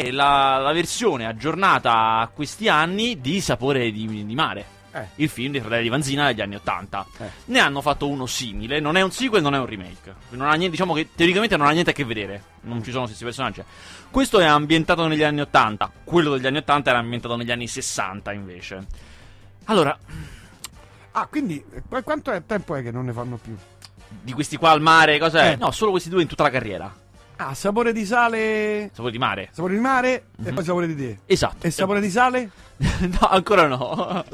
è la, la versione aggiornata a questi anni di Sapore di, di Mare. Eh. Il film dei fratelli di Vanzina degli anni 80. Eh. Ne hanno fatto uno simile, non è un sequel, non è un remake. Non ha niente, diciamo che teoricamente non ha niente a che vedere. Non ci sono stessi personaggi. Questo è ambientato negli anni 80. Quello degli anni 80 era ambientato negli anni 60 invece. Allora, Ah, quindi qu- quanto è- tempo è che non ne fanno più? di questi qua al mare, cos'è? Eh. No, solo questi due in tutta la carriera. Ah, sapore di sale. Sapore di mare. Sapore di mare e Mhm. poi sapore di te. Esatto. E sapore di sale? no, ancora no.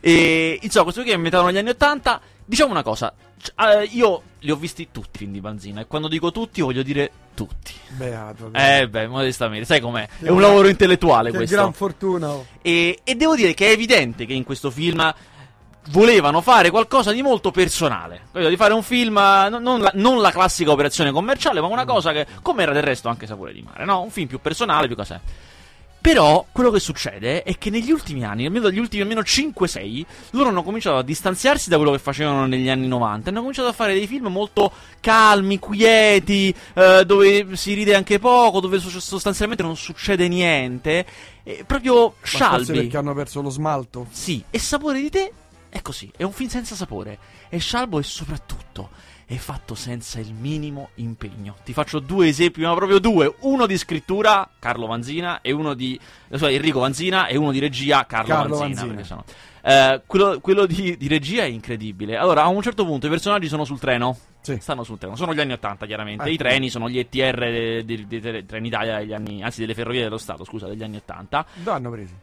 e insomma, questo qui è ambientato negli anni 80. Diciamo una cosa, c- eh, io li ho visti tutti i film di Banzina e quando dico tutti voglio dire tutti. Beato. Eh beh, modestamente, sai com'è? Che È un lavoro intellettuale che questo. gran fortuna. oh. E, e devo dire che è evidente che in questo film volevano fare qualcosa di molto personale. Di fare un film, eh, non, la, non la classica operazione commerciale, ma una cosa che, come era del resto anche Sapore di Mare, no? Un film più personale, più cos'è. Però quello che succede è che negli ultimi anni, almeno dagli ultimi almeno 5-6, loro hanno cominciato a distanziarsi da quello che facevano negli anni 90. Hanno cominciato a fare dei film molto calmi, quieti, eh, dove si ride anche poco, dove so- sostanzialmente non succede niente. E proprio Ma forse scialbi. perché hanno perso lo smalto. Sì, e sapore di te è così, è un film senza sapore. È scialbo e soprattutto è fatto senza il minimo impegno. Ti faccio due esempi, ma proprio due. Uno di scrittura, Carlo Vanzina, e uno di scusa, Enrico Vanzina, e uno di regia, Carlo, Carlo Vanzina. Vanzina. Eh, quello quello di, di regia è incredibile. Allora, a un certo punto i personaggi sono sul treno. Sì. Stanno sul treno, sono gli anni 80 chiaramente. Eh. I treni sono gli ETR dei, dei, dei, dei treni Italia degli anni, anzi delle ferrovie dello Stato, scusa, degli anni 80. Dove hanno presi?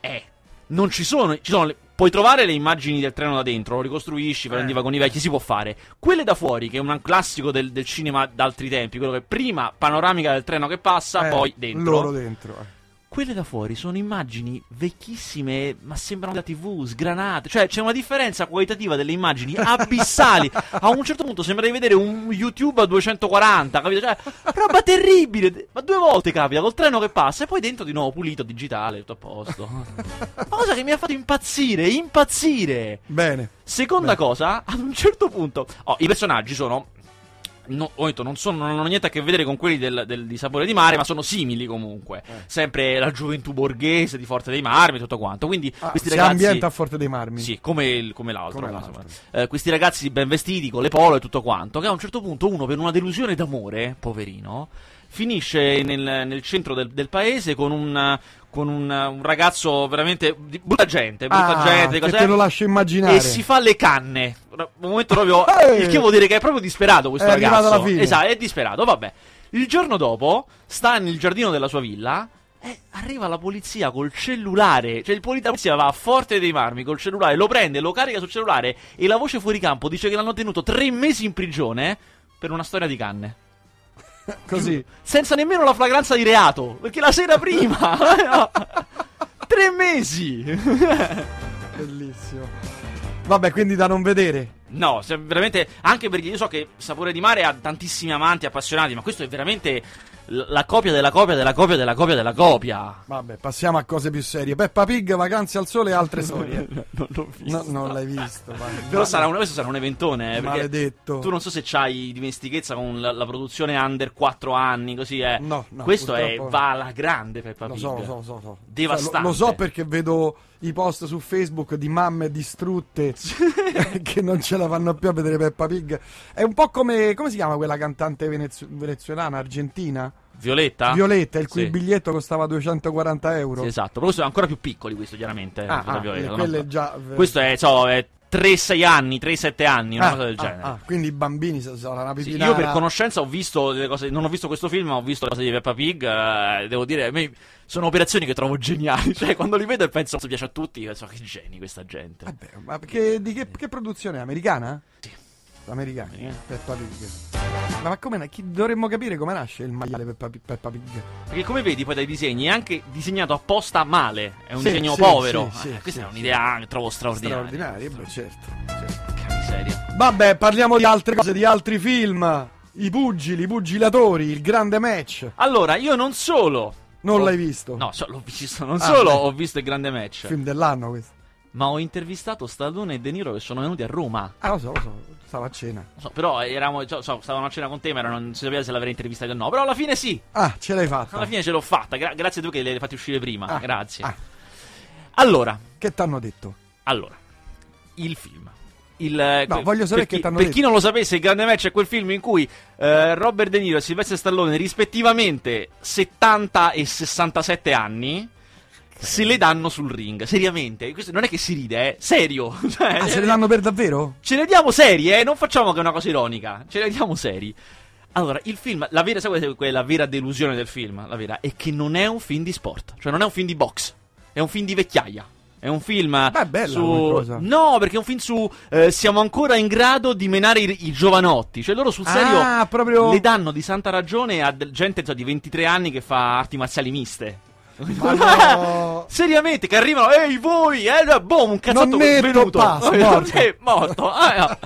Eh, non ci sono, ci sono le- puoi trovare le immagini del treno da dentro, lo ricostruisci, prendi Eh. i vagoni vecchi, si può fare. Quelle da fuori, che è un classico del, del cinema d'altri tempi, quello che prima panoramica del treno che passa, Eh, poi dentro. Loro dentro. eh. Quelle da fuori sono immagini vecchissime, ma sembrano da TV, sgranate. Cioè, c'è una differenza qualitativa delle immagini abissali. A un certo punto sembra di vedere un YouTube a 240, capito? Cioè, roba terribile. Ma due volte capita col treno che passa e poi dentro di nuovo pulito, digitale, tutto a posto. Cosa che mi ha fatto impazzire, impazzire. Bene. Seconda Beh. cosa, ad un certo punto, oh, i personaggi sono. No, ho detto, non, sono, non hanno niente a che vedere con quelli del, del- di Sapore di Mare, ma sono simili comunque. Eh. Sempre la gioventù borghese di Forte dei Marmi, tutto quanto. Quindi Ah, questi ragazzi. ambienta a Forte dei Marmi. Sì, come, il- come l'altro. Come l'altro. Eh, questi ragazzi ben vestiti, con le polo e tutto quanto. Che a un certo punto uno, per una delusione d'amore, poverino, finisce nel, nel centro del, del paese con un. Con un, un ragazzo veramente di brutta gente, brutta Ah, gente, che cos'è? te lo lascio immaginare. e si fa le canne. Un momento proprio. Eh! il che vuol dire che è proprio disperato questo È ragazzo. alla fine. Esatto, è disperato. Vabbè. Il giorno dopo sta nel giardino della sua villa. E arriva la polizia col cellulare. Cioè, il poli- la polizia va a Forte dei Marmi col cellulare, lo prende, lo carica sul cellulare. E la voce fuori campo dice che l'hanno tenuto tre mesi in prigione per una storia di canne. Così. Senza nemmeno la flagranza di reato. Perché la sera prima. Tre mesi. Bellissimo. Vabbè, quindi da non vedere. No, veramente, anche perché io so che Sapore di Mare ha tantissimi amanti appassionati, ma questo è veramente la copia della copia della copia della copia della copia. Vabbè, passiamo a cose più serie. Peppa Pig, vacanze al sole e altre storie. non l'ho visto. No, non l'hai visto. Però sarà un, questo sarà un eventone, eh, Maledetto. tu non so se c'hai dimestichezza con la, la produzione under 4 anni, così è. No, no, questo è, va alla grande Peppa Pig. lo so, lo so, lo so. Devastante. Cioè, lo, lo so perché vedo i post su Facebook di mamme distrutte che non ce la fanno più a vedere Peppa Pig. È un po' come. come si chiama quella cantante venezu- venezuelana, argentina? Violetta? Violetta, il cui Sì. biglietto costava 240 euro. Sì, esatto. Però questo è ancora più piccoli, questo chiaramente. Ah, rispetto a ah, Violetta, no? già. Questo è, so, è 3-6 anni, 3-7 anni, una Ah, cosa del ah, genere. ah, quindi i bambini sono una Sì, pipinara. io per conoscenza ho visto delle cose, non ho visto questo film, ma ho visto le cose di Peppa Pig. eh, devo dire, a me sono operazioni che trovo geniali. Cioè, quando li vedo e penso se piace a tutti, penso che geni questa gente. Vabbè, ma perché, di che, che produzione è? Americana? Sì. Americana, Americana. Peppa Pig. Ma, ma come dovremmo capire come nasce il maiale Peppa, Peppa Pig. Perché come vedi poi dai disegni è anche disegnato apposta male. È un Sì, disegno sì, povero. sì, Eh, questa è un'idea che trovo straordinaria. Straordinario, beh, certo, certo. Che miseria. Vabbè, parliamo di altre cose, di altri film. I pugili, i pugilatori, il grande match. Allora, io non solo. Non l'hai visto? No, so- l'ho visto. Non Ah, solo beh. ho visto il grande match. Film dell'anno questo. Ma ho intervistato Stallone e De Niro che sono venuti a Roma. Ah, lo so, lo so, stava a cena. So, però eravamo, cioè, so, stavano a cena con te, ma non si sapeva se l'avrei intervistato o no. Però alla fine sì, Ah, ce l'hai fatta. alla fine ce l'ho fatta. Gra- grazie a tu che le hai fatti uscire prima. Ah, grazie. ah. Allora, Che t'hanno detto? allora, il film. Il, eh, No, que- voglio sapere per chi, che t'hanno Per detto. chi non lo sapesse, il grande match è quel film in cui eh, Robert De Niro e Sylvester Stallone, rispettivamente 70 e 67 anni, se le danno sul ring. Seriamente, questo non è che si ride, eh, serio. Cioè, Ah, se le danno per davvero? Ce ne diamo seri, eh? Non facciamo che è una cosa ironica. Ce ne diamo seri. Allora, il film, la vera, sai qual è la vera delusione del film? La vera è che non è un film di sport, cioè non è un film di box, è un film di vecchiaia. È un film Beh, è bella su. No, perché è un film su. eh, siamo ancora in grado di menare i, i giovanotti. Cioè, loro sul serio Ah, proprio- le danno di santa ragione a gente cioè, di 23 anni che fa arti marziali miste. No. Seriamente, che arrivano, ehi voi, eh, boom, un cazzotto svenuto. pass, Eh, morto. eh, morto. Ah, no.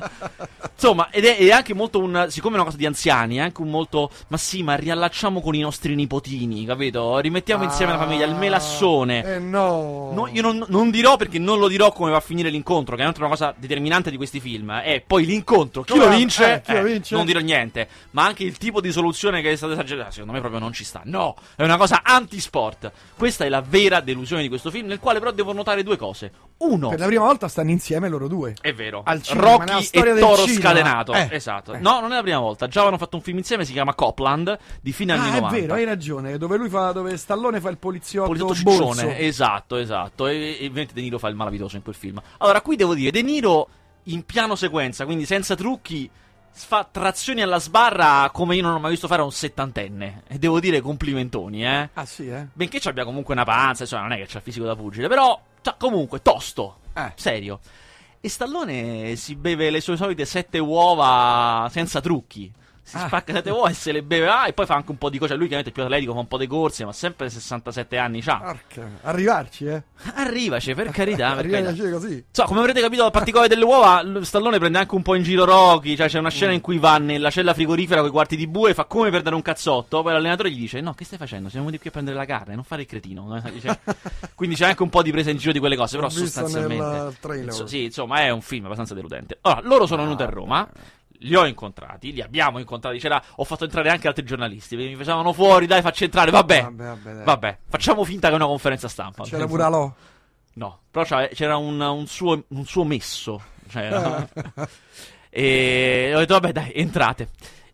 Insomma, ed è, è anche molto un, siccome è una cosa di anziani, è anche un molto, ma sì, ma riallacciamo con i nostri nipotini, capito? Rimettiamo insieme la famiglia, il melassone. Eh no. No, io non, non dirò perché non lo dirò come va a finire l'incontro, che è un'altra cosa determinante di questi film. eh. È poi l'incontro, chi lo vince, Eh, chi lo eh, vince? non dirò niente. Ma anche il tipo di soluzione che è stata esagerata, secondo me proprio non ci sta. No, è una cosa anti-sport. Questa è la vera delusione di questo film, nel quale però devo notare due cose. Uno, Per la prima volta stanno insieme loro due. è vero, Al cinema, Rocky e Toro cinema. scatenato. Eh, Esatto. eh. No, non è la prima volta. Già avevano fatto un film insieme, si chiama Copland, di fine anni Ah, è 90. vero, hai ragione. Dove lui fa. Dove Stallone fa il poliziotto, Poliziotto ciccione, esatto, esatto. E, e ovviamente De Niro fa il malavitoso in quel film. Allora, qui devo dire, De Niro in piano sequenza, quindi senza trucchi, fa trazioni alla sbarra come io non ho mai visto fare a un settantenne. E devo dire complimentoni, eh. Ah, sì, eh. Benché ci abbia comunque una panza, insomma, non è che c'ha il fisico da pugile, però, cioè, comunque, tosto. Eh. Serio. E Stallone si beve le sue solite sette uova senza trucchi. Si Ah. spacca sette uova e se le beve, ah, e poi fa anche un po' di cose. Lui chiaramente è più atletico, fa un po' di corse, ma sempre 67 anni c'ha. Arrivarci, eh. Arrivaci, per carità, per carità. Arrivarci così. So, come avrete capito dal particolare delle uova, Stallone prende anche un po' in giro Rocky. Cioè, c'è una scena in cui va nella cella frigorifera con i quarti di bue e fa come per dare un cazzotto. Poi l'allenatore gli dice: No, che stai facendo? Siamo venuti qui a prendere la carne, non fare il cretino. Quindi c'è anche un po' di presa in giro di quelle cose. Però sostanzialmente. Inso- sì, insomma, è un film abbastanza deludente. Allora, loro sono venuti a Roma. Li ho incontrati, li abbiamo incontrati. C'era, ho fatto entrare anche altri giornalisti. Mi facevano fuori, dai, facci entrare. Vabbè, Vabbè, vabbè, vabbè, facciamo finta che è una conferenza stampa. C'era pure Alò. No, però c'era, un, un suo, un suo messo. Cioè, e ho detto, vabbè, dai, entrate.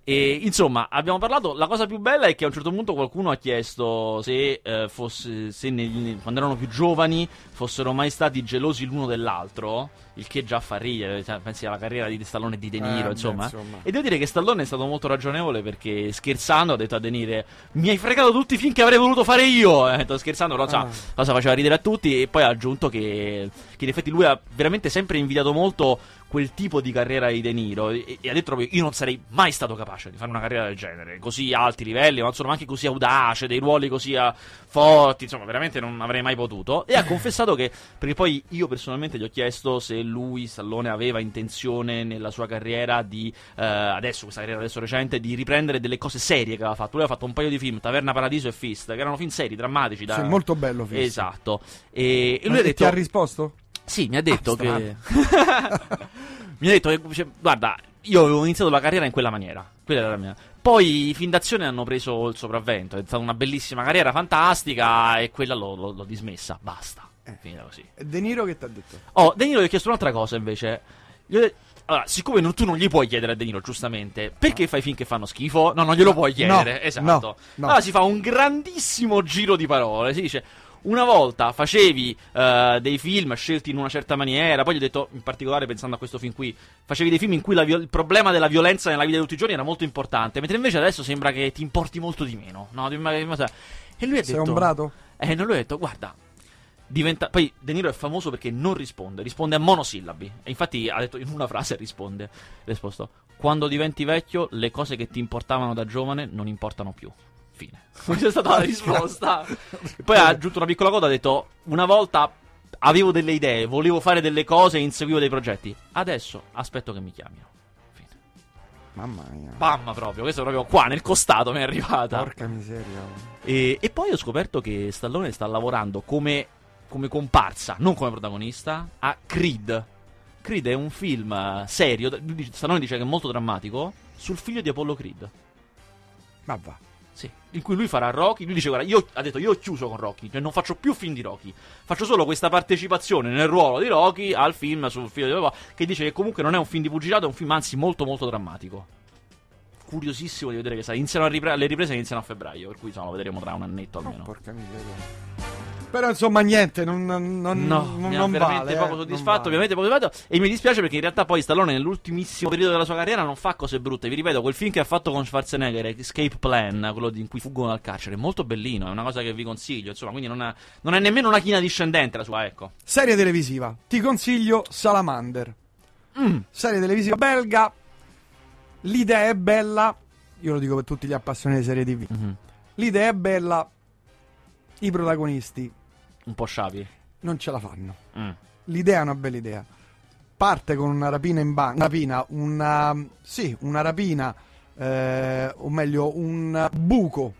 E insomma, abbiamo parlato. La cosa più bella è che a un certo punto qualcuno ha chiesto se, eh, fosse, se nel- quando erano più giovani fossero mai stati gelosi l'uno dell'altro. Il che già fa ridere. cioè, pensi alla carriera di Stallone e di De Niro, Eh, insomma. insomma. E devo dire che Stallone è stato molto ragionevole perché scherzando ha detto a De Niro: Mi hai fregato tutti i film che avrei voluto fare io. Eh, scherzando, però Ah. cosa faceva ridere a tutti. E poi ha aggiunto che, che in effetti lui ha veramente sempre invidiato molto quel tipo di carriera di De Niro. E, e ha detto proprio: Io non sarei mai stato capace di fare una carriera del genere, così a alti livelli, ma insomma anche così audace, dei ruoli così ah, forti. Insomma, veramente non avrei mai potuto. E ha confessato che, perché poi io personalmente gli ho chiesto se lui, Stallone, aveva intenzione nella sua carriera di, eh, adesso, questa carriera adesso recente, di riprendere delle cose serie che aveva fatto. Lui aveva fatto un paio di film, Taverna Paradiso e Fist, che erano film seri, drammatici. Da... Sì, molto bello. Fist. Esatto. E, e lui ha ti detto: ha risposto? Sì, mi ha detto Ah, che. mi ha detto che. cioè, guarda, io avevo iniziato la carriera in quella maniera. Quella era la mia. Poi i film d'azione hanno preso il sopravvento. È stata una bellissima carriera, fantastica. E quella l'ho, l'ho- l'ho dismessa. Basta. È finita così. De Niro che ti ha detto? Oh, De Niro gli ho chiesto un'altra cosa invece. Allora, siccome non- tu non gli puoi chiedere a De Niro, giustamente, perché fai film che fanno schifo? No, non glielo puoi chiedere. no, esatto. no, no. Allora si fa un grandissimo giro di parole. Si dice. Una volta facevi eh, dei film scelti in una certa maniera, poi gli ho detto, in particolare pensando a questo film qui, facevi dei film in cui viol- il problema della violenza nella vita di tutti i giorni era molto importante, mentre invece adesso sembra che ti importi molto di meno. No? E lui ha Sei detto... ombrato? Eh, non lui ha detto, guarda, diventa... Poi De Niro è famoso perché non risponde, risponde a monosillabi. E infatti ha detto in una frase risponde, ha risposto, quando diventi vecchio le cose che ti importavano da giovane non importano più. Fine. Questa è stata la risposta. Poi ha aggiunto una piccola coda, ha detto, una volta avevo delle idee, volevo fare delle cose e inseguivo dei progetti. Adesso aspetto che mi chiamino. Fine. Mamma mia. Bam proprio, questo è proprio qua, nel costato mi è arrivata. Porca miseria. E, e poi ho scoperto che Stallone sta lavorando come come comparsa, non come protagonista, a Creed. Creed è un film serio, Stallone dice che è molto drammatico, sul figlio di Apollo Creed. Ma va. Sì, in cui lui farà Rocky. Lui dice: Guarda, io ha detto: Io ho chiuso con Rocky, cioè non faccio più film di Rocky. Faccio solo questa partecipazione nel ruolo di Rocky al film sul figlio di papà. Che dice che comunque non è un film di pugilato, è un film anzi molto molto drammatico. Curiosissimo di vedere che sa. Iniziano a ripre- le riprese iniziano a febbraio, per cui insomma, lo vedremo tra un annetto almeno. Porca miseria. Però insomma niente, non, non, No, non, mi ha non veramente vale, eh, poco non soddisfatto, vale. ovviamente poco soddisfatto. E mi dispiace perché in realtà poi Stallone nell'ultimissimo periodo della sua carriera non fa cose brutte. Vi ripeto, quel film che ha fatto con Schwarzenegger, Escape Plan, quello in cui fuggono dal carcere, è molto bellino, è una cosa che vi consiglio. Insomma, quindi non, ha- non è nemmeno una china discendente la sua, ecco. Serie televisiva. Ti consiglio Salamander. Mm. Serie televisiva belga. L'idea è bella. Io lo dico per tutti gli appassionati di serie TV. Mhm. L'idea è bella. I protagonisti Un po' sciapi. non ce la fanno. Mm. L'idea è una bella idea. Parte con una rapina in banca. Una rapina, una. Sì, una rapina. eh, o meglio, un buco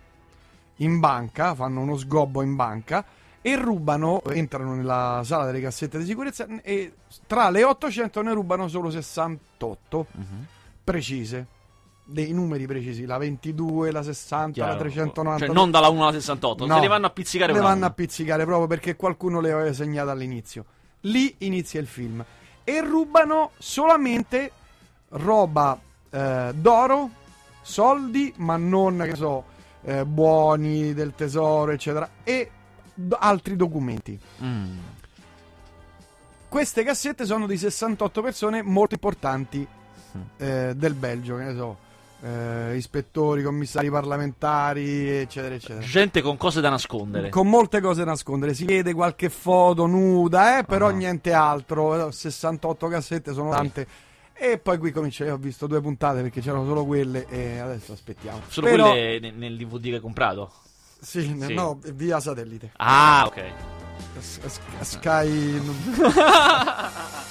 in banca. Fanno uno sgobbo in banca. E rubano. Entrano nella sala delle cassette di sicurezza. E tra le 800 ne rubano solo 68 Mhm. precise. Dei numeri precisi. La 22, la 60, Chiaro. la 390. Cioè, non dalla 1 alla 68, No. se le vanno a pizzicare le vanno a pizzicare proprio perché qualcuno le aveva segnate all'inizio. Lì inizia il film. E rubano solamente roba eh, d'oro, soldi, ma non, che so, eh, buoni del tesoro, eccetera, e do- altri documenti. Mm. Queste cassette sono di 68 persone molto importanti eh, del Belgio, che ne so, eh, ispettori, commissari parlamentari, eccetera, eccetera. Gente con cose da nascondere. Con molte cose da nascondere, si vede qualche foto nuda, eh, però Ah. niente altro. Eh, 68 cassette sono tante. E poi qui comincia. Io ho visto due puntate perché c'erano solo quelle e adesso aspettiamo. Solo Però- quelle ne- nel DVD che hai comprato. Sì, Sì. no, via satellite. Ah, ok. S- S- Sky.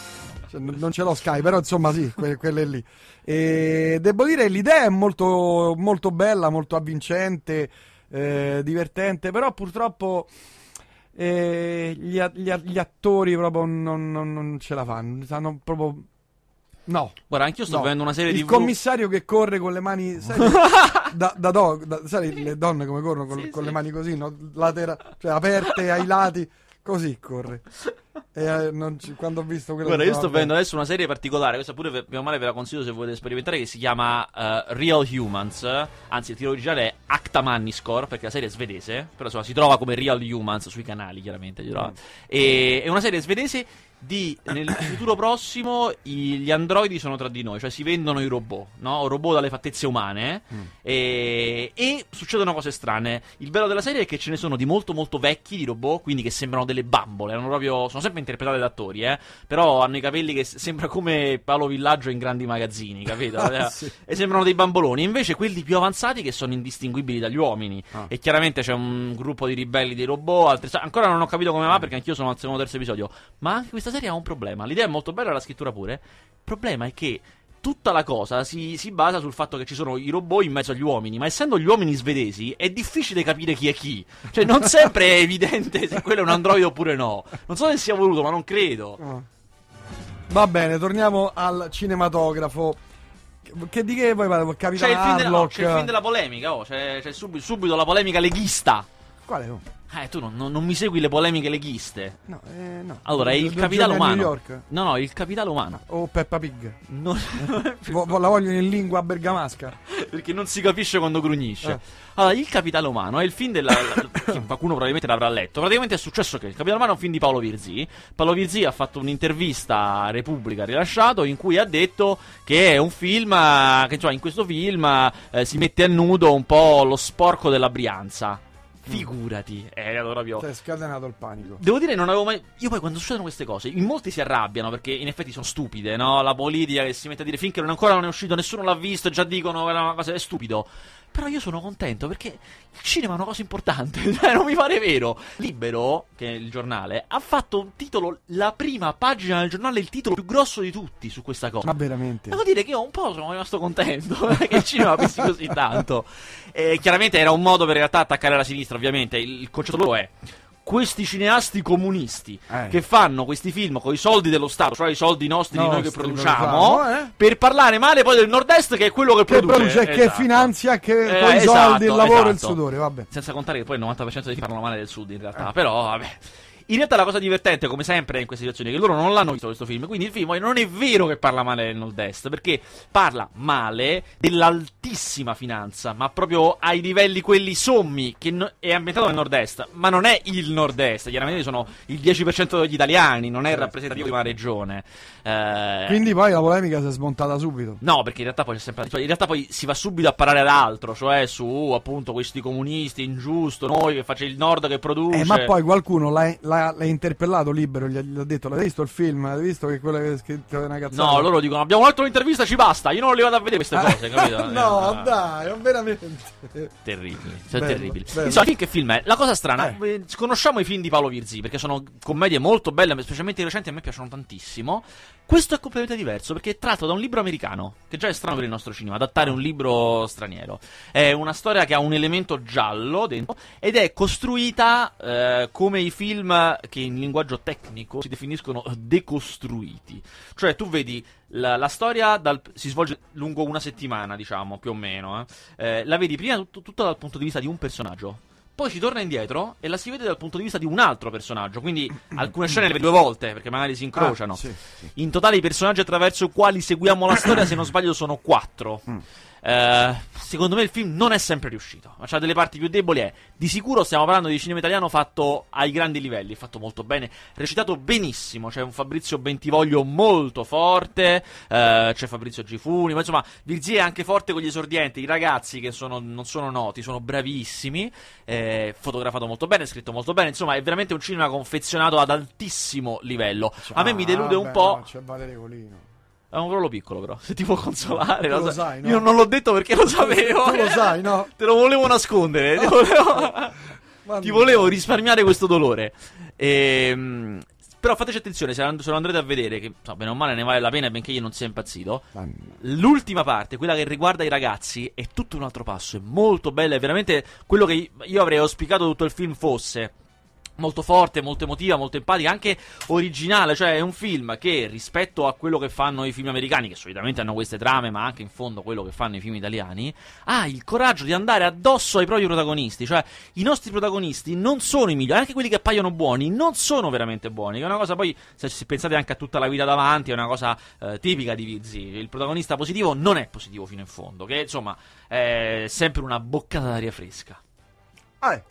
non- cioè, non ce l'ho Sky, però insomma sì, que- quelle lì. E devo dire l'idea è molto, molto bella, molto avvincente, eh, divertente, però purtroppo eh, gli, a- gli a- gli attori proprio non, non- non ce la fanno. Stanno proprio. No. Guarda, anch'io sto no. vedendo una serie Il di commissario che corre con le mani. Sai, da, da dog, da- sai le donne come corrono con, Sì, con sì. le mani così, no? Latera- cioè aperte ai lati, così corre. E eh, ci- quando ho visto quello Guarda, io sto vedendo adesso una serie particolare, questa pure ve- bene o male ve la consiglio se volete sperimentare, che si chiama eh, Real Humans, anzi il titolo originale è Acta Manniscore, perché la serie è svedese, però insomma si trova come Real Humans sui canali chiaramente, trova. E, è una serie svedese di nel futuro prossimo i- gli androidi sono tra di noi, cioè si vendono i robot, no? Robot dalle fattezze umane Mm. e, e succedono cose strane. Il bello della serie è che ce ne sono di molto molto vecchi di robot, quindi che sembrano delle bambole, proprio, sono sempre interpretate da attori, eh? però hanno i capelli che sembra come Paolo Villaggio in grandi magazzini, capito? Eh, Sì. E sembrano dei bamboloni, invece quelli più avanzati che sono indistinguibili dagli uomini. Ah. E chiaramente c'è un gruppo di ribelli dei robot, altri- ancora non ho capito come va perché anch'io sono al secondo o terzo episodio, ma anche questa serie ha un problema. L'idea è molto bella, la scrittura pure. Il problema è che tutta la cosa si, si basa sul fatto che ci sono i robot in mezzo agli uomini, ma essendo gli uomini svedesi è difficile capire chi è chi. Cioè non sempre è evidente se quello è un androide oppure no. Non so se sia voluto, ma non credo. Ah. Va bene, torniamo al cinematografo. Che- di che poi parla? C'è Capitan il, della, no, c'è il film della polemica, oh, c'è, c'è subito, subito la polemica leghista. Quale? no? Eh, tu non, non- non mi segui le polemiche leghiste. No, eh, no. Allora, è il due capitale umano. New York. No, no, il capitale umano. O Peppa Pig. Non- la vogliono in lingua bergamasca. perché non si capisce quando grugnisce. Eh. Allora, il capitale umano è il film della. qualcuno probabilmente l'avrà letto. Praticamente è successo che il capitale umano è un film di Paolo Virzì. Paolo Virzì ha fatto un'intervista a Repubblica rilasciato in cui ha detto che è un film. eh, Che insomma, in questo film eh, si mette a nudo un po' lo sporco della Brianza. Figurati, è proprio. Si è scatenato il panico. Devo dire, non avevo mai. Io poi quando succedono queste cose, in molti si arrabbiano perché in effetti sono stupide, no? La politica che si mette a dire finché non ancora non è uscito, nessuno l'ha visto, e già dicono che è una cosa è stupido. Però io sono contento perché il cinema è una cosa importante, cioè non mi pare vero. Libero, che è il giornale, ha fatto un titolo, la prima pagina del giornale, il titolo più grosso di tutti su questa cosa. Ma veramente. Devo dire che io un po' sono rimasto contento che il cinema pensi così tanto. E chiaramente era un modo per in realtà attaccare la sinistra, ovviamente. Il, il concetto loro è questi cineasti comunisti Eh. che fanno questi film con i soldi dello Stato, cioè i soldi nostri di noi che Nostri, produciamo, produciamo, eh. per parlare male poi del nord-est che è quello che, Che produce. produce e che Esatto. finanzia che Eh, con i esatto, soldi, il lavoro e il esatto. sudore, vabbè. Senza contare che poi il 90% dei film parlano male del sud in realtà, però vabbè. In realtà la cosa divertente, come sempre in queste situazioni, è che loro non l'hanno visto questo film, quindi il film non è vero che parla male del nord-est, perché parla male dell'altissima finanza, ma proprio ai livelli quelli sommi, che è ambientato nel nord-est, ma non è il nord-est, chiaramente sono il 10% degli italiani, non è rappresentativo di una regione. Eh, Quindi poi la polemica si è smontata subito. No, perché in realtà poi c'è sempre. cioè, in realtà poi si va subito a parlare ad altro, cioè su appunto questi comunisti, ingiusto, noi che facciamo il nord che produce. Eh, ma poi qualcuno l'ha, l'ha- l'ha interpellato libero, gli ha, gli ha detto, l'hai visto il film? Hai visto che quello che è scritto è una cazzata? No, loro dicono abbiamo letto l'intervista, ci basta, io non le vado a vedere queste Ah, cose, capito? no, Eh, dai, veramente. Terribili, sono Bello, terribili. bello. Insomma, che film è? La cosa strana, Eh. eh, conosciamo i film di Paolo Virzi perché sono commedie molto belle, specialmente i recenti a me piacciono tantissimo. Questo è completamente diverso perché è tratto da un libro americano, che già è strano per il nostro cinema, adattare un libro straniero. È una storia che ha un elemento giallo dentro ed è costruita eh, come i film che in linguaggio tecnico si definiscono decostruiti. Cioè tu vedi la, la storia dal- si svolge lungo una settimana, diciamo, più o meno. eh. Eh, la vedi prima tut- tutta dal punto di vista di un personaggio. Poi si torna indietro e la si vede dal punto di vista di un altro personaggio. Quindi alcune scene le vedi due volte perché magari si incrociano. Ah, sì, sì. In totale i personaggi attraverso i quali seguiamo la storia, se non sbaglio, sono quattro. Eh, secondo me il film non è sempre riuscito. Ma c'ha delle parti più deboli. È. Di sicuro stiamo parlando di cinema italiano fatto ai grandi livelli, fatto molto bene, recitato benissimo. C'è un Fabrizio Bentivoglio molto forte. eh, c'è Fabrizio Gifuni. Ma insomma, Virzi è anche forte con gli esordienti. I ragazzi che sono- non sono noti, sono bravissimi. eh, fotografato molto bene, scritto molto bene. Insomma, è veramente un cinema confezionato ad altissimo livello. A me mi delude Ah, un beh, po'. no, c'è Valerio Colino. È un ruolo piccolo, però. Se ti può consolare. Lo sa- sai, no? Io non l'ho detto perché lo sapevo. Tu lo sai, no? Te lo volevo nascondere. Ti volevo, ti volevo risparmiare questo dolore. Ehm, però fateci attenzione, se, lo andrete a vedere, che so, bene o male ne vale la pena, benché io non sia impazzito. L'ultima parte, quella che riguarda i ragazzi, è tutto un altro passo. È molto bella, è veramente quello che io avrei auspicato tutto il film fosse. Molto forte, molto emotiva, molto empatica, anche originale, cioè è un film che rispetto a quello che fanno i film americani, che solitamente hanno queste trame, ma anche in fondo quello che fanno i film italiani, ha il coraggio di andare addosso ai propri protagonisti, cioè i nostri protagonisti non sono i migliori, anche quelli che appaiono buoni, non sono veramente buoni, che è una cosa poi, se pensate anche a tutta la vita davanti, è una cosa eh, tipica di Vizzi, il protagonista positivo non è positivo fino in fondo, che insomma è sempre una boccata d'aria fresca. Ah, eh.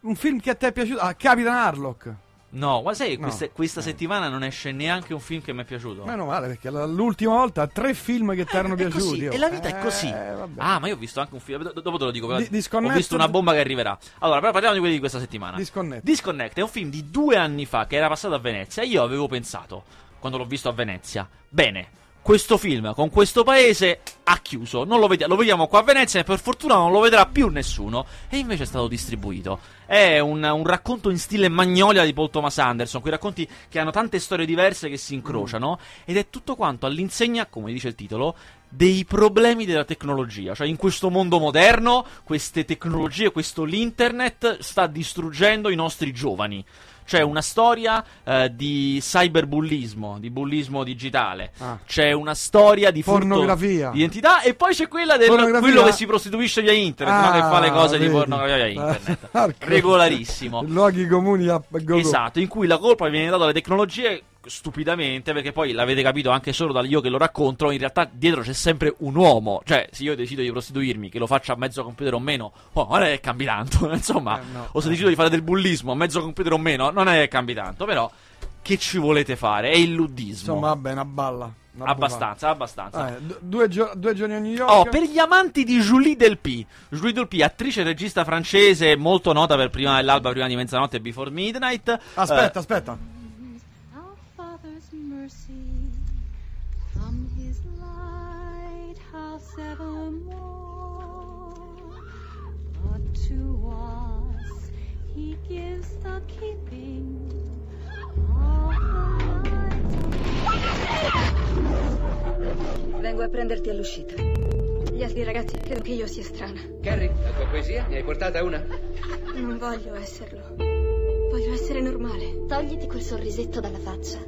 Un film che a te è piaciuto? Ah, Capitan Harlock. No, ma sai No. queste- questa Eh. settimana non esce neanche un film che mi è piaciuto. Meno male, perché la- l'ultima volta tre film che ti erano Eh, così, piaciuti. oh. e la vita è così. Eh. Ah, ma io ho visto anche un film. do- Dopo te lo dico. Di- Disconnected- Ho visto una bomba che arriverà. Allora, però parliamo di quelli di questa settimana. Disconnect. Disconnect è un film di due anni fa che era passato a Venezia. Io avevo pensato, quando l'ho visto a Venezia, bene. Questo film con questo paese ha chiuso, non lo vediamo, lo vediamo qua a Venezia e per fortuna non lo vedrà più nessuno. E invece è stato distribuito. È un, un racconto in stile Magnolia di Paul Thomas Anderson, quei racconti che hanno tante storie diverse che si incrociano. Ed è tutto quanto all'insegna, come dice il titolo, dei problemi della tecnologia. Cioè, in questo mondo moderno, queste tecnologie, questo l'internet sta distruggendo i nostri giovani. C'è una storia eh, di cyberbullismo, di bullismo digitale. Ah. C'è una storia di Pornografia. di identità e poi c'è quella del quello che si prostituisce via internet, no? che fa le cose Ah, di vedi. pornografia via internet. Regolarissimo. Luoghi comuni a go-go. Esatto, in cui la colpa viene data alle tecnologie stupidamente, perché poi l'avete capito anche solo da io che lo racconto, in realtà dietro c'è sempre un uomo, cioè se io decido di prostituirmi, che lo faccia a mezzo computer o meno, oh, non è che cambi tanto, insomma, Eh, no. o se decido di fare del bullismo a mezzo computer o meno, non è che cambi tanto, però che ci volete fare? È illudismo. Insomma, vabbè, una balla. una abbastanza, abbastanza. du- due, gio- due giorni a New York. Oh, per gli amanti di Julie Delpy. Julie Delpy, attrice e regista francese molto nota per prima dell'alba, prima di mezzanotte e Before Midnight. Aspetta, Eh, aspetta. Lighthouse evermore. But to us He gives the keeping of the light. Vengo a prenderti all'uscita. Gli altri ragazzi credono che io sia strana. Carrie, la tua poesia? Ne hai portata una? Non voglio esserlo. Voglio essere normale. Togliti quel sorrisetto dalla faccia.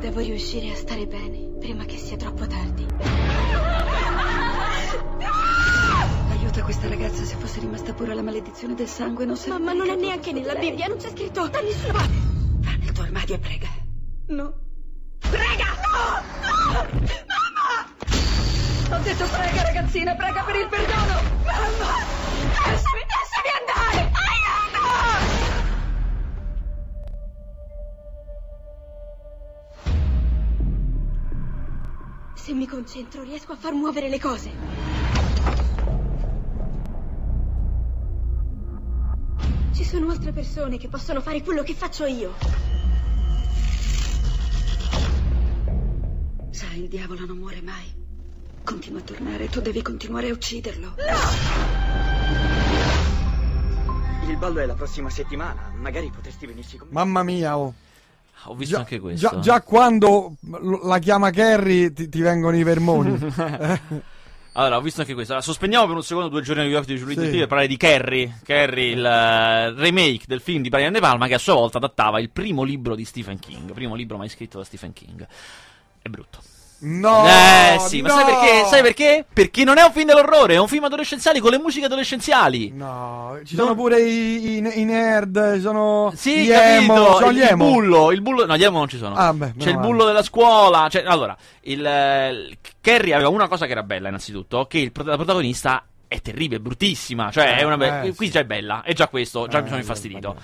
Devo riuscire a stare bene prima che sia troppo tardi. Aiuta questa ragazza, se fosse rimasta pura la maledizione del sangue non sarebbe Mamma, non è neanche nella lei. Bibbia, non c'è scritto da nessuna parte. Va nel tuo armadio e prega. No. Prega! No! No! Mamma! Ho detto prega, ragazzina, prega per il perdono! Mamma! Lasciami, lasciami andare! Aiuto! Se mi concentro, riesco a far muovere le cose. Sono altre persone che possono fare quello che faccio io. Sai, il diavolo non muore mai. Continua a tornare, tu devi continuare a ucciderlo. Il ballo è la prossima settimana. Magari potresti venirci con me. Mamma mia, oh. Ho visto Già, anche questo. già, già quando la chiama Carrie ti, ti vengono i vermoni. Allora, ho visto anche questo. Allora, sospendiamo per un secondo due giorni a New York di Julie Sì. Per parlare di Carrie. Carrie, il eh, remake del film di Brian De Palma, che a sua volta adattava il primo libro di Stephen King. Primo libro mai scritto da Stephen King. È brutto. No! eh sì, ma sai perché? Sai perché? Perché non è un film dell'orrore, è un film adolescenziali con le musiche adolescenziali. No, ci Non- sono pure i, i- i nerd, ci sono Sì, gli capito. emo, sono il, gli il emo. bullo, il bullo. No, gli emo non ci sono. Ah, beh, C'è il male. bullo della scuola. Cioè, allora, il, eh, il- Carrie aveva una cosa che era bella, innanzitutto: che il, la protagonista è terribile, è bruttissima. Cioè, è una be- eh, qui sì. già è bella. È già questo, già Eh, mi sono infastidito. vabbè.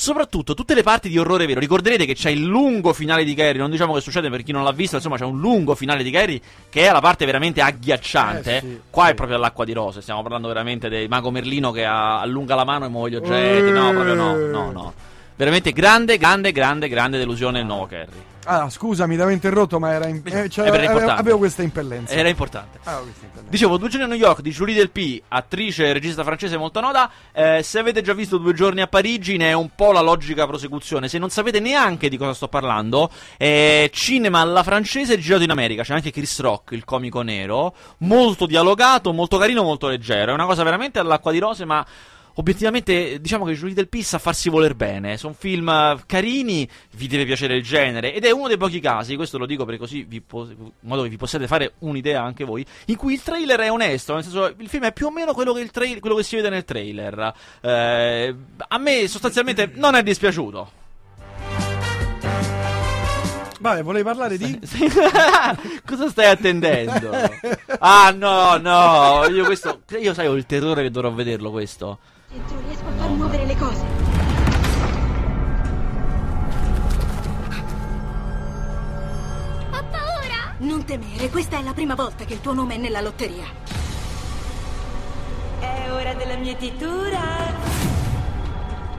Soprattutto tutte le parti di orrore vero. Ricorderete che c'è il lungo finale di Carrie. Non diciamo che succede per chi non l'ha visto. Insomma, c'è un lungo finale di Carrie che è la parte veramente agghiacciante. Eh, sì, Qua sì. è proprio all'acqua di rose. Stiamo parlando veramente del mago Merlino che ha- allunga la mano e muove gli oggetti. No, proprio no, no, no. Veramente grande, grande, grande, grande delusione il nuovo Carrie. Ah, scusami, ti avevo interrotto, ma era in- eh, cioè, È per avevo, questa impellenza. Era importante. Ah, questa impellenza. Dicevo, Due giorni a New York di Julie Delpy, attrice e regista francese molto nota. Eh, se avete già visto Due giorni a Parigi, ne è un po' la logica prosecuzione. Se non sapete neanche di cosa sto parlando, è cinema alla francese girato in America. C'è anche Chris Rock, il comico nero. Molto dialogato, molto carino, molto leggero. È una cosa veramente all'acqua di rose, ma. Obiettivamente, diciamo che Julie Delpy sa farsi voler bene. Sono film eh, carini, vi deve piacere il genere. Ed è uno dei pochi casi, questo lo dico perché così vi po- in modo che vi possiate fare un'idea anche voi, in cui il trailer è onesto. Nel senso, il film è più o meno quello che, il trail- quello che si vede nel trailer. Eh, a me sostanzialmente non è dispiaciuto. Vabbè, volevi parlare di... Cosa stai attendendo? Ah, no, no. Io questo. Io sai, ho il terrore che dovrò vederlo questo. Dentro riesco a far muovere le cose. Ho paura! Non temere, questa è la prima volta che il tuo nome è nella lotteria. È ora della mietitura.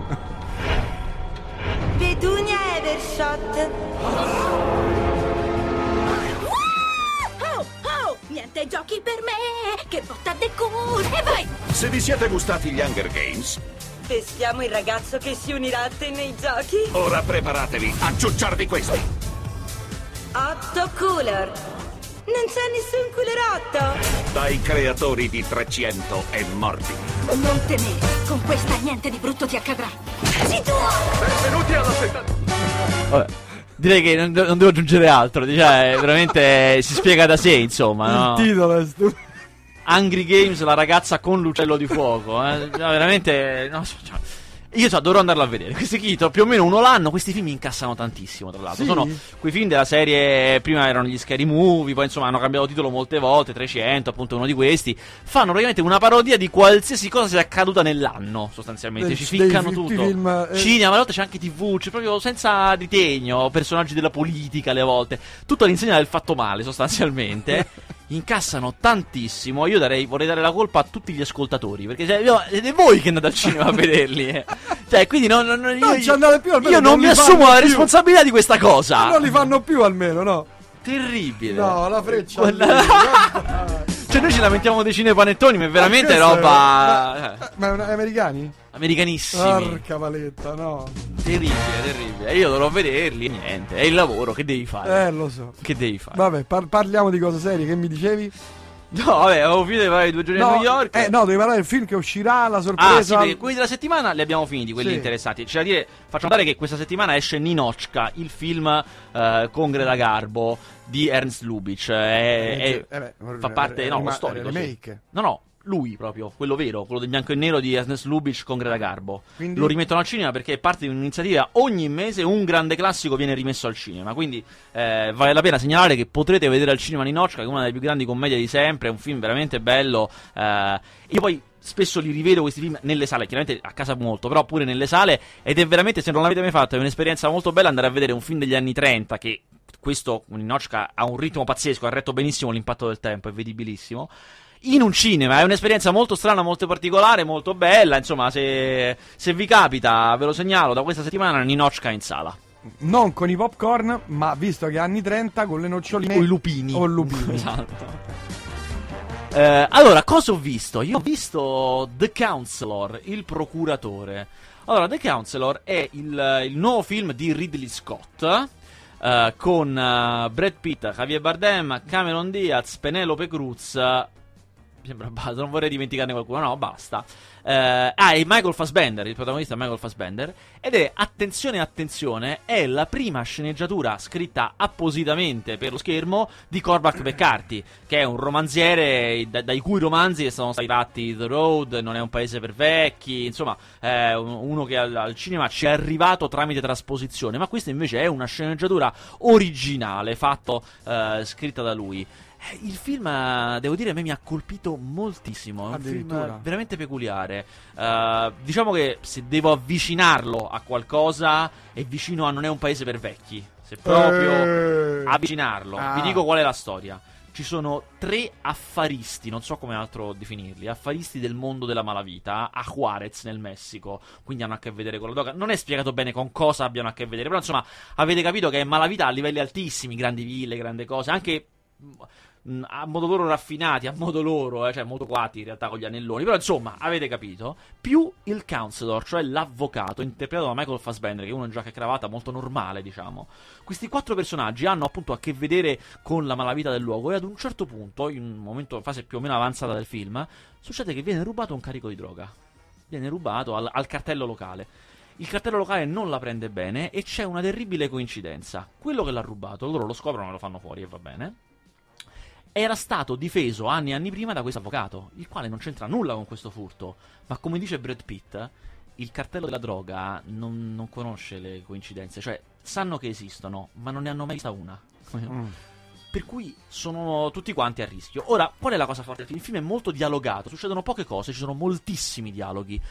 Petunia Evershot. Oh, oh, niente giochi per me! Che botta de culo! E vai! Se vi siete gustati gli Hunger Games, Peschiamo il ragazzo che si unirà a te nei giochi. ora preparatevi a ciucciarvi questi. Otto cooler. Non c'è nessun coolerotto. Dai creatori di 300 e morti. Non temere, con questa niente di brutto ti accadrà. Sì tu! Benvenuti alla setta. Vabbè. Direi che non, non devo aggiungere altro. Cioè, veramente si spiega da sé, insomma. Il No? titolo è stupido. Hungry Games, la ragazza con l'uccello di fuoco. eh. No, veramente. no, cioè, io so, dovrò andarlo a vedere. Questi Kito più o meno uno l'anno. Questi film incassano tantissimo, tra l'altro. Sì? Sono quei film della serie. Prima erano gli Scary Movie, poi insomma hanno cambiato titolo molte volte. 300, appunto, uno di questi. Fanno praticamente una parodia di qualsiasi cosa sia accaduta nell'anno, sostanzialmente. Dei- Ci ficcano fi- tutto. film, eh. Cinema, a volte c'è anche TV, c'è proprio senza ritegno. Personaggi della politica, alle volte. Tutto all'insegna del fatto male, sostanzialmente. Incassano tantissimo. Io darei, vorrei dare la colpa a tutti gli ascoltatori. Perché cioè, io- siete voi che andate al cinema a vederli. eh. Cioè, quindi non, non, non- io, ci andate più, almeno io non non mi assumo la più. responsabilità di questa cosa. Non li fanno più almeno, no? Terribile. No, la freccia. Guarda. Cioè, noi ci lamentiamo dei cinepanettoni, ma è veramente è- roba. eh, Ma, ma è americani? Americanissimi. Porca paletta, no. Terribile, terribile. Io dovrò vederli. e Niente, è il lavoro, che devi fare? Eh, lo so. Che devi fare? Vabbè, par- parliamo di cose serie, che mi dicevi? No, vabbè, avevo finito di parlare di due giorni a New York. eh, no, devi parlare del film che uscirà, la sorpresa. Ah, sì, quelli della settimana li abbiamo finiti, quelli Sì. interessati. C'è da dire, faccio notare che questa settimana esce Ninochka, il film eh, con Greta Garbo di Ernst Lubitsch. È- è- Eh, beh, fa parte, no, rima- lo storico. sì. remake. No, no, lui proprio, quello vero, quello del bianco e nero di Ernest Lubitsch con Greta Garbo. Quindi? Lo rimettono al cinema perché è parte di un'iniziativa. Ogni mese un grande classico viene rimesso al cinema. Quindi eh, vale la pena segnalare che potrete vedere al cinema Ninochka, che è una delle più grandi commedie di sempre. È un film veramente bello. eh, io poi. Spesso li rivedo questi film nelle sale, chiaramente a casa molto, però pure nelle sale. Ed è veramente, se non l'avete mai fatto, è un'esperienza molto bella andare a vedere un film degli anni 30 che questo Ninochka ha un ritmo pazzesco, ha retto benissimo l'impatto del tempo, è vedibilissimo. In un cinema è un'esperienza molto strana, molto particolare, molto bella. Insomma, se, se vi capita, ve lo segnalo da questa settimana Ninochka in sala. Non con i popcorn, ma visto che anni 30 con le noccioline. O i lupini. I lupini. Esatto. Eh, allora, cosa ho visto? Io ho visto The Counselor, il procuratore. Allora, The Counselor è il, il nuovo film di Ridley Scott. eh, con eh, Brad Pitt, Javier Bardem, Cameron Diaz, Penelope Cruz. Sembra basta, non vorrei dimenticarne qualcuno, no, basta. Eh, ah, e Michael Fassbender, il protagonista è Michael Fassbender. Ed è, attenzione, attenzione, è la prima sceneggiatura scritta appositamente per lo schermo di Cormac McCarthy, che è un romanziere da- dai cui romanzi sono stati fatti The Road, Non è un paese per vecchi, insomma, è un- uno che al, al cinema ci è arrivato tramite trasposizione, ma questa invece è una sceneggiatura originale, fatto, eh, scritta da lui. Eh, Il film, eh, devo dire, a me mi ha colpito moltissimo. È un film veramente peculiare. Eh, diciamo che se devo avvicinarlo a qualcosa, è vicino a Non è un paese per vecchi. Se proprio avvicinarlo, Ah. vi dico qual è la storia. Ci sono tre affaristi, non so come altro definirli, affaristi del mondo della malavita a Juarez nel Messico, quindi hanno a che vedere con la droga. Non è spiegato bene con cosa abbiano a che vedere, però insomma avete capito che è malavita a livelli altissimi, grandi ville, grandi cose, anche a modo loro raffinati, a modo loro, eh, cioè molto quati in realtà con gli anelloni, però insomma avete capito, più il counselor, cioè l'avvocato, interpretato da Michael Fassbender, che è uno in giacca e cravata molto normale, diciamo. Questi quattro personaggi hanno appunto a che vedere con la malavita del luogo e ad un certo punto, in un momento, fase più o meno avanzata del film, succede che viene rubato un carico di droga. Viene rubato al, al cartello locale. Il cartello locale non la prende bene e c'è una terribile coincidenza. Quello che l'ha rubato, loro lo scoprono e lo fanno fuori e va bene. Era stato difeso anni e anni prima da questo avvocato, il quale non c'entra nulla con questo furto. Ma come dice Brad Pitt, il cartello della droga non, non conosce le coincidenze, cioè sanno che esistono, ma non ne hanno mai vista una. Mm. Per cui sono tutti quanti a rischio. Ora, qual è la cosa forte del film? Il film è molto dialogato, succedono poche cose, ci sono moltissimi dialoghi.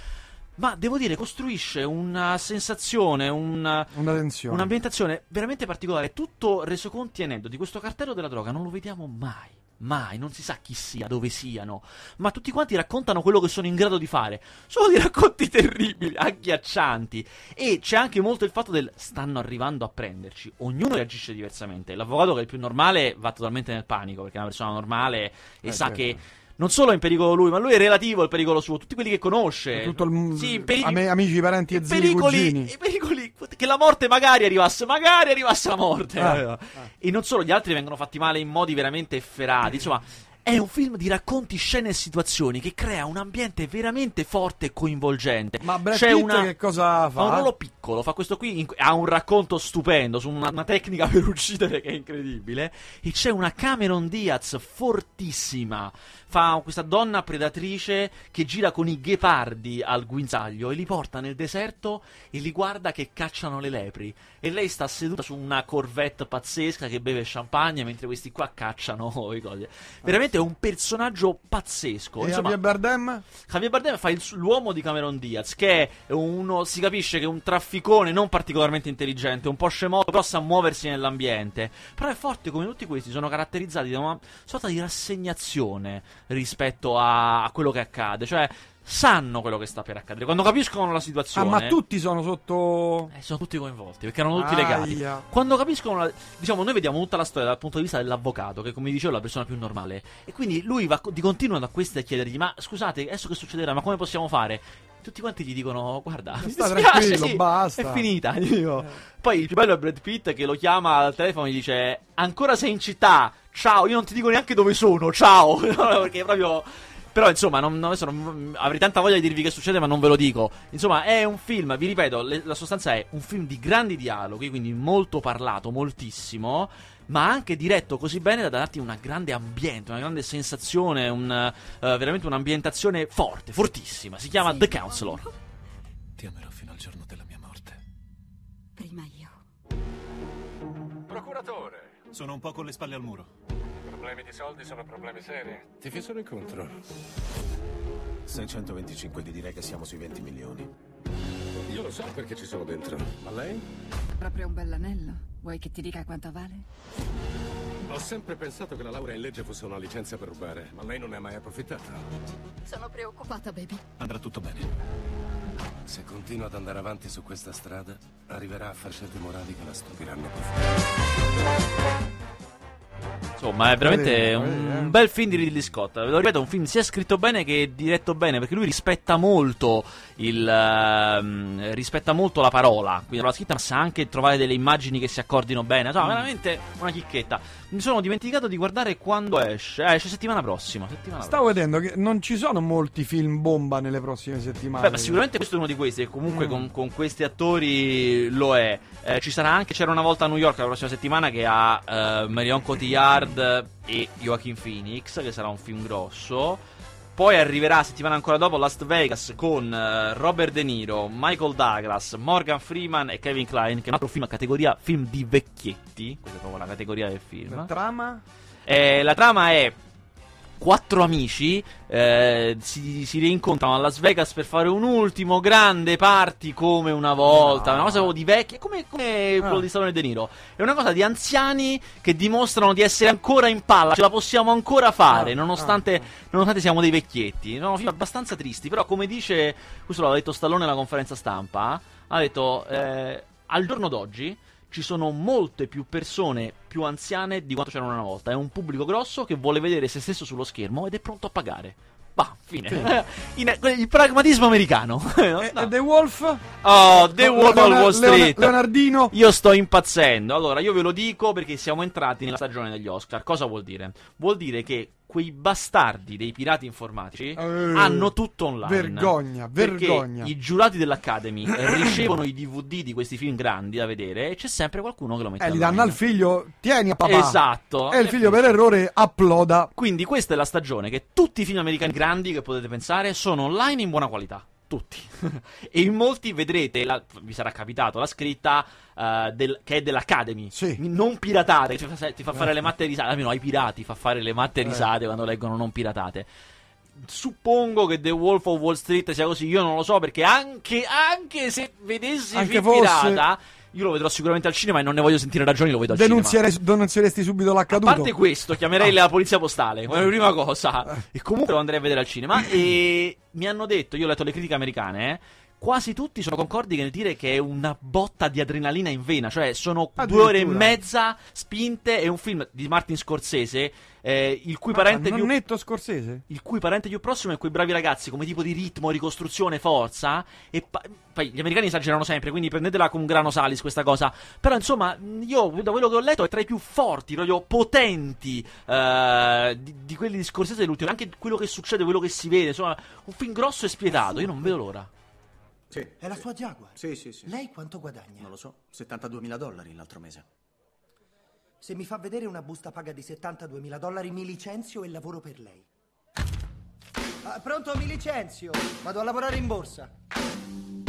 Ma devo dire, costruisce una sensazione, un, Una tensione. un'ambientazione veramente particolare. Tutto resoconti e aneddoti. Questo cartello della droga non lo vediamo mai. Mai, non si sa chi sia, dove siano, ma tutti quanti raccontano quello che sono in grado di fare. Sono dei racconti terribili, agghiaccianti. E c'è anche molto il fatto del stanno arrivando a prenderci. Ognuno reagisce diversamente. L'avvocato, che è il più normale, va totalmente nel panico perché è una persona normale e Eh, sa certo. che non solo è in pericolo lui, ma lui è relativo al pericolo suo. Tutti quelli che conosce. Tutto il Sì, peri- ame- amici, parenti e zii, pericoli, cugini. i pericoli che la morte magari arrivasse, magari arrivasse la morte. Ah, E non solo, gli altri vengono fatti male in modi veramente efferati. Insomma, è un film di racconti, scene e situazioni che crea un ambiente veramente forte e coinvolgente. Ma Brad C'è Pitt una- che cosa fa un fa? ruolo piccolo, fa questo qui, in- ha un racconto stupendo, su una, una tecnica per uccidere che è incredibile. E c'è una Cameron Diaz fortissima. Fa questa donna predatrice che gira con i ghepardi al guinzaglio e li porta nel deserto e li guarda che cacciano le lepri. E lei sta seduta su una corvette pazzesca che beve champagne mentre questi qua cacciano i cosi. Veramente è un personaggio pazzesco. E Insomma, Javier Bardem? Javier Bardem fa il- l'uomo di Cameron Diaz, che è uno, si capisce che è un trafficone non particolarmente intelligente, un po' scemotto, però sa muoversi nell'ambiente. Però è forte come tutti questi, sono caratterizzati da una sorta di rassegnazione rispetto a, a quello che accade, cioè sanno quello che sta per accadere, quando capiscono la Ah, situazione... ma tutti sono sotto. eh, sono tutti coinvolti, perché erano tutti legati. Aia. Quando capiscono, la- diciamo, noi vediamo tutta la storia dal punto di vista dell'avvocato, che come dicevo è la persona più normale. E quindi lui va di continuo da questi a chiedergli: Ma scusate, adesso che succederà? Ma come possiamo fare? Tutti quanti gli dicono: Guarda, mi Sta dispiace, sì, basta." È finita. Dico. Poi il più bello è Brad Pitt che lo chiama al telefono e gli dice: Ancora sei in città? Ciao, io non ti dico neanche dove sono. Ciao. Perché proprio. Però insomma, non, non- non- avrei tanta voglia di dirvi che succede, ma non ve lo dico. Insomma, è un film, vi ripeto, le- la sostanza è un film di grandi dialoghi, quindi molto parlato, moltissimo, ma anche diretto così bene da darti una grande ambiente, una grande sensazione, un, eh, veramente un'ambientazione forte, fortissima. Si chiama The Counselor. Ti amerò fino al giorno della mia morte. Prima io. Procuratore, Sono un po' con le spalle al muro. problemi di soldi sono problemi seri. Ti fissero incontro. 625, ti direi che siamo sui 20 milioni. Io lo so perché ci sono dentro. Ma lei? Proprio un bell'anello. Vuoi che ti dica quanto vale? Ho sempre pensato che la laurea in legge fosse una licenza per rubare, ma lei non ne ha mai approfittato. Sono preoccupata, baby. Andrà tutto bene. Se continua ad andare avanti su questa strada, arriverà a far scelte morali che la stupiranno profondamente. Insomma, è veramente un eh. bel film di Ridley Scott. Ve lo ripeto, è un film sia scritto bene che diretto bene, perché lui rispetta molto il ehm, rispetta molto la parola. Quindi la scritta, ma sa anche trovare delle immagini che si accordino bene. Insomma, veramente una chicchetta. Mi sono dimenticato di guardare quando esce. Eh, esce settimana prossima. Settimana Stavo vedendo che non ci sono molti film bomba nelle prossime settimane. Beh, ma sicuramente questo è uno di questi, e comunque Mm. con, con questi attori lo è. Eh, ci sarà anche, c'era una volta a New York la prossima settimana che ha eh, Marion Cotillard e Joaquin Phoenix, che sarà un film grosso. Poi arriverà settimana ancora dopo Las Vegas con eh, Robert De Niro, Michael Douglas, Morgan Freeman e Kevin Klein, che è un altro film a categoria film di vecchietti. Questa è proprio la categoria del film. La trama? Eh, la trama è quattro amici eh, si, si rincontrano a Las Vegas per fare un ultimo grande party come una volta, No. una cosa di vecchie, come, come quello Ah. di Stallone e De Niro. È una cosa di anziani che dimostrano di essere ancora in palla, ce la possiamo ancora fare, Ah, nonostante, ah. nonostante siamo dei vecchietti. No, film abbastanza tristi, però come dice, questo l'ha detto Stallone nella conferenza stampa, ha detto eh, al giorno d'oggi ci sono molte più persone più anziane di quanto c'erano una volta. È un pubblico grosso che vuole vedere se stesso sullo schermo ed è pronto a pagare. Va, fine. In- il pragmatismo americano. E, No. e The Wolf? Oh, The Wolf of Leona- Wall Street. Leonardino? Io sto impazzendo. Allora, io ve lo dico perché siamo entrati nella stagione degli Oscar. Cosa vuol dire? Vuol dire che quei bastardi dei pirati informatici Eh, hanno tutto online. vergogna, vergogna. I giurati dell'Academy ricevono i DVD di questi film grandi da vedere e c'è sempre qualcuno che lo mette Eh, li online. danno al figlio, tieni a papà. Esatto. E il figlio per errore uploada. Quindi questa è la stagione che tutti i film americani grandi che potete pensare sono online in buona qualità. Tutti. e in molti vedrete, la- vi sarà capitato, la scritta eh, del- che è dell'Academy. Sì. Non piratate, che ti fa, ti fa fare le matte risate. Almeno ai pirati fa fare le matte Eh. risate quando leggono non piratate. Suppongo che The Wolf of Wall Street sia così, io non lo so perché anche, anche se vedessi Anche fosse- pirata, io lo vedrò sicuramente al cinema e non ne voglio sentire ragioni, lo vedo al cinema. Denunziere- denunzieresti subito A l'accaduto. parte questo, chiamerei la polizia postale come prima cosa. E comunque lo andrei a vedere al cinema. E mi hanno detto, io ho letto le critiche americane, eh, quasi tutti sono concordi nel dire che è una botta di adrenalina in vena. Cioè, sono due ore e mezza spinte. È un film di Martin Scorsese. eh, il cui parente più netto Scorsese? il cui parente più prossimo è quei bravi ragazzi come tipo di ritmo, ricostruzione, forza. E pa- poi gli americani esagerano sempre, quindi prendetela con un grano salis questa cosa. Però insomma, io da quello che ho letto è tra i più forti, proprio potenti eh, di, di quelli di Scorsese dell'ultimo. Anche quello che succede, quello che si vede. Insomma, un film grosso e spietato. Io non vedo l'ora. Sì. È la sua Jaguar? Sì, sì, sì. Lei quanto guadagna? Non lo so, 72 mila dollari l'altro mese. Se mi fa vedere una busta paga di 72 mila dollari, mi licenzio e lavoro per lei. Ah, pronto, mi licenzio. Vado a lavorare in borsa.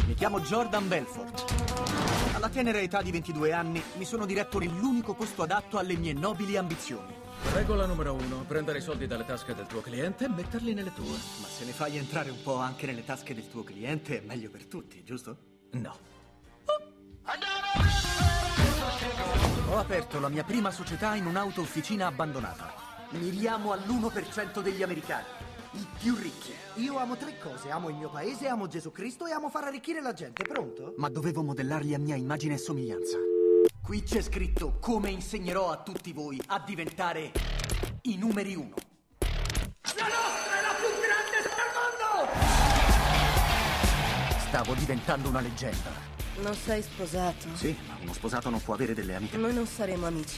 Mi chiamo Jordan Belfort. Alla tenera età di 22 anni mi sono diretto nell'unico posto adatto alle mie nobili ambizioni. Regola numero uno, prendere i soldi dalle tasche del tuo cliente e metterli nelle tue. Ma se ne fai entrare un po' anche nelle tasche del tuo cliente è meglio per tutti, giusto? No. Ho aperto la mia prima società in un'auto-officina abbandonata. Miriamo all'1% degli americani, i più ricchi. Io amo tre cose. Amo il mio paese, amo Gesù Cristo e amo far arricchire la gente. Pronto? Ma dovevo modellarli a mia immagine e somiglianza. Qui c'è scritto come insegnerò a tutti voi a diventare i numeri uno. La nostra è la più grande del mondo! Stavo diventando una leggenda. Non sei sposato? Sì, ma uno sposato non può avere delle amiche. Noi non saremo amici.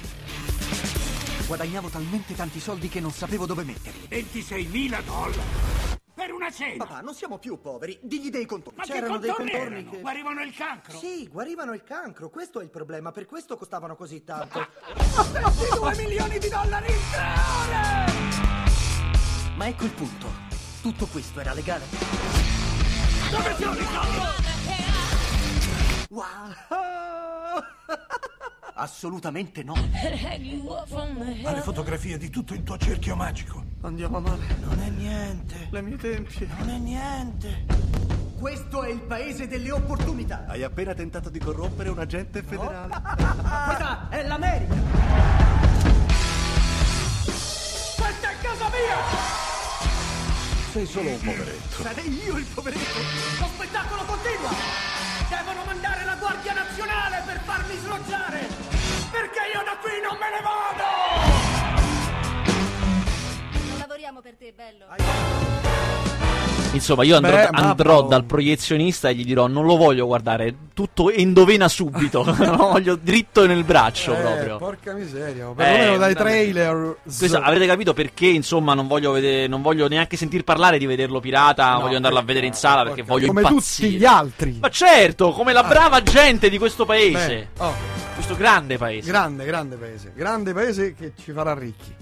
Guadagnavo talmente tanti soldi che non sapevo dove metterli. 26.000 dollari per una cena. Papà, non siamo più poveri. Digli dei contorni. Ma C'erano che dei contorni contorni erano? che. Guarivano il cancro? Sì, guarivano il cancro. Questo è il problema. Per questo costavano così tanto. 22 milioni di dollari in tre ore! Ma ecco il punto. Tutto questo era legale? Dove sono i soldi? Wow! Assolutamente no. Ha le fotografie di tutto il tuo cerchio magico. Andiamo a male. Non è niente. Le mie tempie. Non è niente. Questo è il paese delle opportunità. Hai appena tentato di corrompere un agente federale. Questa è l'America. Questa è casa mia! Sei solo un poveretto. Sarei io il poveretto. Lo spettacolo continua! Devono mandare la Guardia Nazionale per farmi sloggiare! Perché io da qui non me ne vado! Per te, bello. Insomma, io andrò, Beh, andrò dal proiezionista e gli dirò: Non lo voglio guardare, tutto endovena subito. lo voglio dritto nel braccio Eh, proprio. porca miseria. Perlomeno Eh, dai trailer. Questo, avrete capito perché, insomma, non voglio, vedere, non voglio neanche sentir parlare di vederlo pirata. No, voglio andarlo a vedere in sala perché voglio Come impazzire. tutti gli altri. Ma certo, come la brava gente di questo paese. Beh, oh, Questo grande paese. grande, grande paese. Grande paese che ci farà ricchi.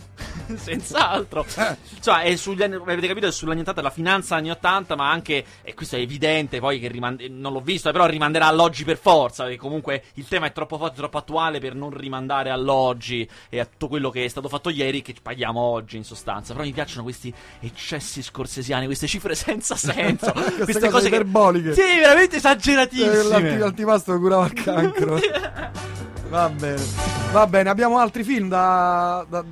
Senz'altro. Eh. Insomma, è sugli anni, avete capito, è sull'annientata della finanza anni 80, ma anche, e questo è evidente, poi che rimande- non l'ho visto, però rimanderà all'oggi per forza, perché comunque il tema è troppo forte, troppo attuale per non rimandare all'oggi e a tutto quello che è stato fatto ieri, che paghiamo oggi in sostanza. Però mi piacciono questi eccessi scorsesiani, queste cifre senza senso, queste, Queste cose cose che... iperboliche. Sì, veramente Eh, esageratissime. l'anti- L'antipasto curava il cancro. Va bene. Va bene, abbiamo altri film da. da-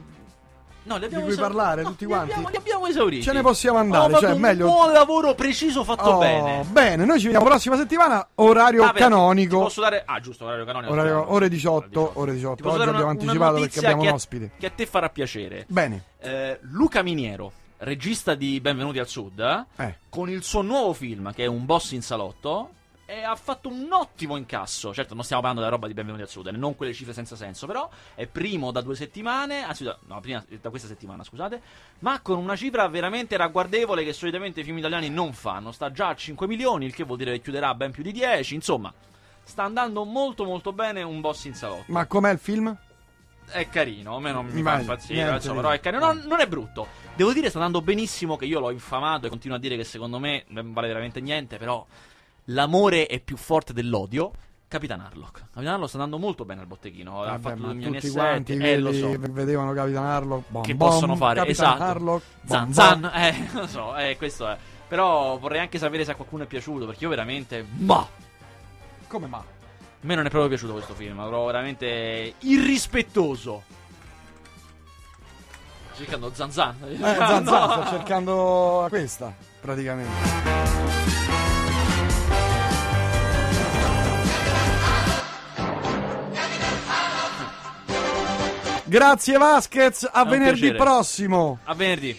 No, li di abbiamo cui esau- parlare no, tutti li quanti. abbiamo- li abbiamo esauriti. Ce ne possiamo andare, Abbiamo cioè, fatto meglio- un buon lavoro preciso fatto Oh, bene. bene, noi ci vediamo prossima settimana. Orario Ah, canonico. Posso dare... Ah, giusto, orario canonico. Orario- ore 18. Ore 18. Ti posso Oggi dare abbiamo una- una anticipato perché abbiamo un ospite. Che a te farà piacere. Bene. Eh, Luca Miniero, regista di Benvenuti al Sud, Eh. con il suo nuovo film, che è Un boss in salotto, e ha fatto un ottimo incasso. Certo, non stiamo parlando della roba di Benvenuti al Sud, non quelle cifre senza senso, però è primo da due settimane, anzi, da, no, prima, da questa settimana, scusate, ma con una cifra veramente ragguardevole che solitamente i film italiani non fanno. Sta già a 5 milioni, il che vuol dire che chiuderà ben più di 10, insomma. Sta andando molto molto bene un boss in salotto. Ma com'è il film? È carino, a me non mi fa impazzire, niente però è carino. No, non è brutto. Devo dire, sta andando benissimo, che io l'ho infamato e continuo a dire che secondo me non vale veramente niente, però l'amore è più forte dell'odio. Capitan Harlock. Capitan Harlock sta andando molto bene al botteghino. ha Vabbè, fatto ma 2007, tutti quanti eh, quelli lo so. vedevano Capitan Harlock. bom, Che bom, possono fare, Capitan esatto. Harlock, Zan bom, zan, bom. eh, lo so, eh, questo è. Però vorrei anche sapere se a qualcuno è piaciuto, perché io veramente. Ma! Come ma? A me non è proprio piaciuto questo film, lo trovo veramente irrispettoso. Sto cercando Zan Zan. Eh, Zan Zan, sto cercando questa, praticamente. Grazie Vasquez, a È venerdì prossimo. A venerdì.